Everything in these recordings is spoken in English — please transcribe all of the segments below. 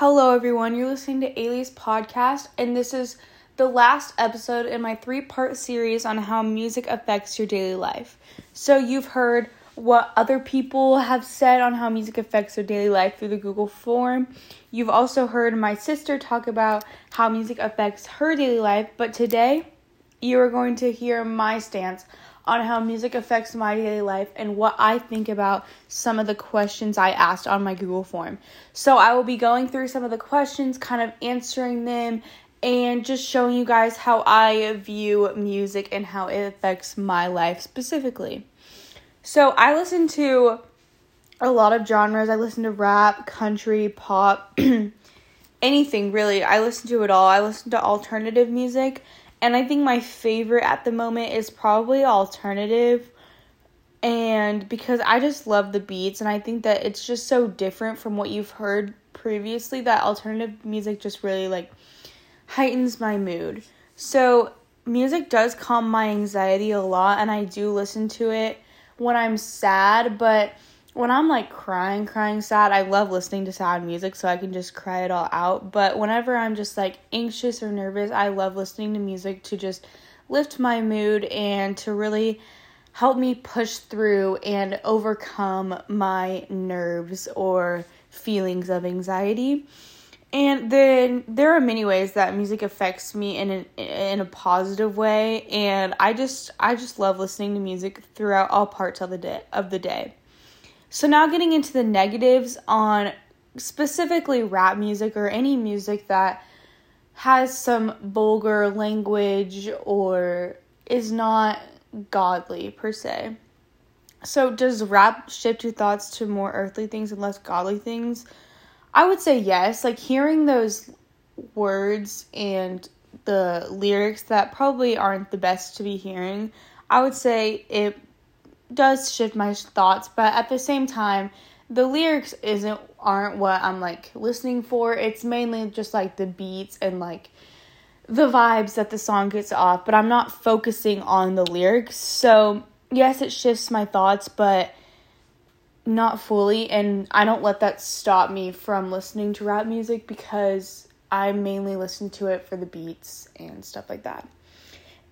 Hello, everyone. You're listening to Ailey's podcast, and this is the last episode in my three part series on how music affects your daily life. So, you've heard what other people have said on how music affects their daily life through the Google form. You've also heard my sister talk about how music affects her daily life, but today you are going to hear my stance on how music affects my daily life and what I think about some of the questions I asked on my Google form. So I will be going through some of the questions, kind of answering them, and just showing you guys how I view music and how it affects my life specifically. So I listen to a lot of genres. I listen to rap, country, pop, anything really. I listen to it all. I listen to alternative music and I think my favorite at the moment is probably alternative. And because I just love the beats, and I think that it's just so different from what you've heard previously, that alternative music just really like heightens my mood. So, music does calm my anxiety a lot, and I do listen to it when I'm sad, but when I'm like crying, crying sad, I love listening to sad music so I can just cry it all out. But whenever I'm just like anxious or nervous, I love listening to music to just lift my mood and to really help me push through and overcome my nerves or feelings of anxiety. And then there are many ways that music affects me in an, in a positive way and I just I just love listening to music throughout all parts of the day of the day. So now getting into the negatives on specifically rap music or any music that has some vulgar language or is not godly per se. So does rap shift your thoughts to more earthly things and less godly things? I would say yes. Like hearing those words and the lyrics that probably aren't the best to be hearing, I would say it does shift my thoughts, but at the same time, the lyrics isn't aren't what I'm like listening for. It's mainly just like the beats and like the vibes that the song gets off, but I'm not focusing on the lyrics. So, yes, it shifts my thoughts, but not fully and I don't let that stop me from listening to rap music because I mainly listen to it for the beats and stuff like that.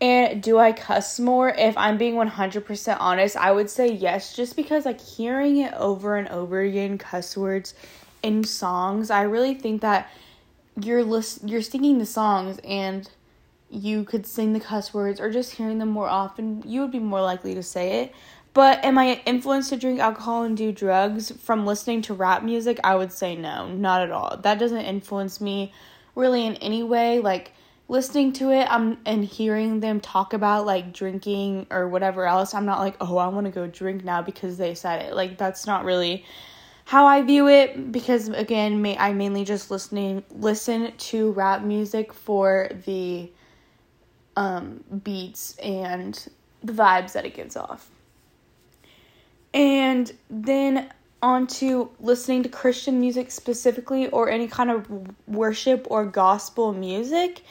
And do I cuss more? If I'm being 100% honest, I would say yes, just because like hearing it over and over again, cuss words in songs, I really think that you're list- you're singing the songs and you could sing the cuss words or just hearing them more often, you would be more likely to say it. But am I influenced to drink alcohol and do drugs from listening to rap music? I would say no, not at all. That doesn't influence me really in any way. Like listening to it I'm and hearing them talk about like drinking or whatever else, I'm not like, "Oh, I want to go drink now because they said it." Like that's not really how I view it because again, may I mainly just listening listen to rap music for the um beats and the vibes that it gives off. And then on to listening to Christian music specifically or any kind of worship or gospel music.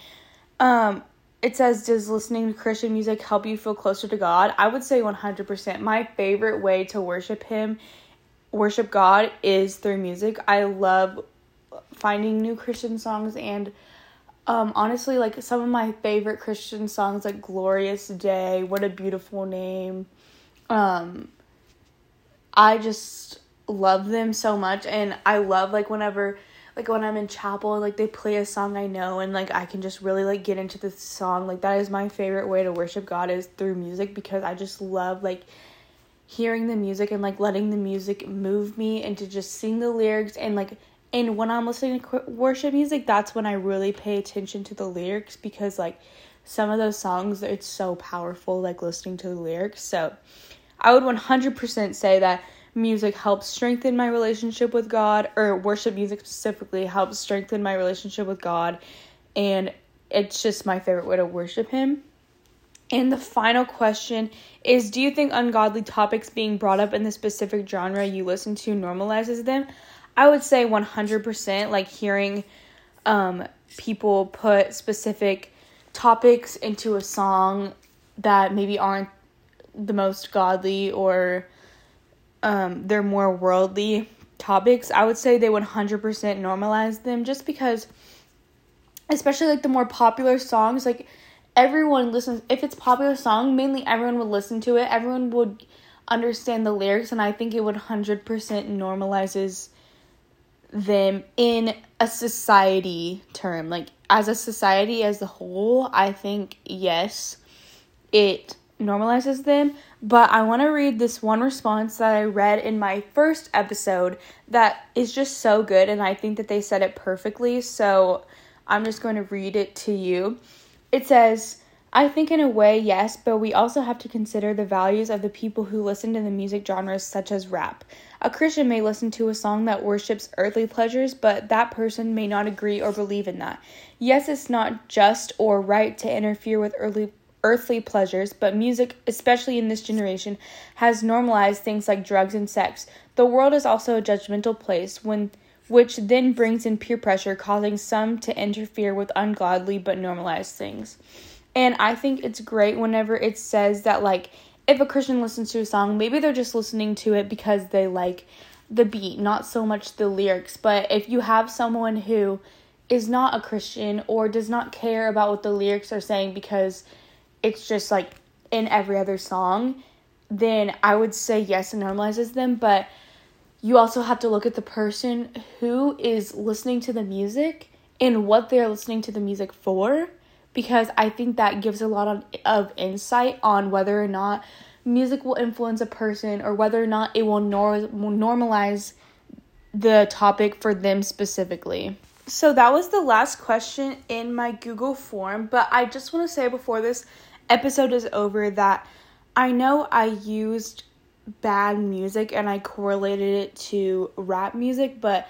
Um, it says, Does listening to Christian music help you feel closer to God? I would say 100%. My favorite way to worship Him, worship God, is through music. I love finding new Christian songs and um, honestly, like some of my favorite Christian songs, like Glorious Day, What a Beautiful Name. Um, I just love them so much, and I love like whenever like when I'm in chapel and like they play a song I know and like I can just really like get into the song. Like that is my favorite way to worship God is through music because I just love like hearing the music and like letting the music move me and to just sing the lyrics and like and when I'm listening to worship music, that's when I really pay attention to the lyrics because like some of those songs it's so powerful like listening to the lyrics. So I would 100% say that music helps strengthen my relationship with God, or worship music specifically helps strengthen my relationship with God, and it's just my favorite way to worship Him. And the final question is Do you think ungodly topics being brought up in the specific genre you listen to normalizes them? I would say 100%, like hearing um, people put specific topics into a song that maybe aren't the most godly or um, they're more worldly, topics, I would say they would 100% normalize them just because especially like the more popular songs like everyone listens if it's popular song mainly everyone would listen to it. Everyone would understand the lyrics and i think it would 100% normalizes them in a society term. Like as a society as a whole i think yes it normalizes them but i want to read this one response that i read in my first episode that is just so good and i think that they said it perfectly so i'm just going to read it to you it says I think, in a way, yes, but we also have to consider the values of the people who listen to the music genres such as rap. A Christian may listen to a song that worships earthly pleasures, but that person may not agree or believe in that. Yes, it's not just or right to interfere with earthly earthly pleasures, but music, especially in this generation, has normalized things like drugs and sex. The world is also a judgmental place when which then brings in peer pressure, causing some to interfere with ungodly but normalized things. And I think it's great whenever it says that, like, if a Christian listens to a song, maybe they're just listening to it because they like the beat, not so much the lyrics. But if you have someone who is not a Christian or does not care about what the lyrics are saying because it's just like in every other song, then I would say yes, it normalizes them. But you also have to look at the person who is listening to the music and what they're listening to the music for because I think that gives a lot of, of insight on whether or not music will influence a person or whether or not it will, nor- will normalize the topic for them specifically. So that was the last question in my Google form, but I just want to say before this episode is over that I know I used bad music and I correlated it to rap music, but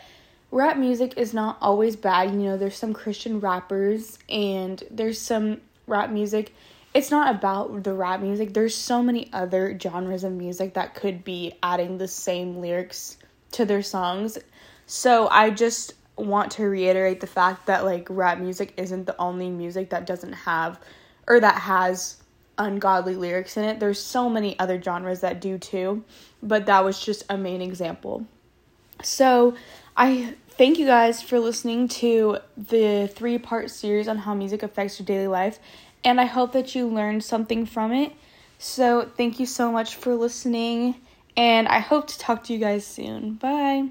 rap music is not always bad. You know, there's some Christian rappers and there's some rap music. It's not about the rap music. There's so many other genres of music that could be adding the same lyrics to their songs. So I just want to reiterate the fact that like rap music isn't the only music that doesn't have or that has ungodly lyrics in it. There's so many other genres that do too, but that was just a main example. So, I thank you guys for listening to the three part series on how music affects your daily life. And I hope that you learned something from it. So, thank you so much for listening. And I hope to talk to you guys soon. Bye.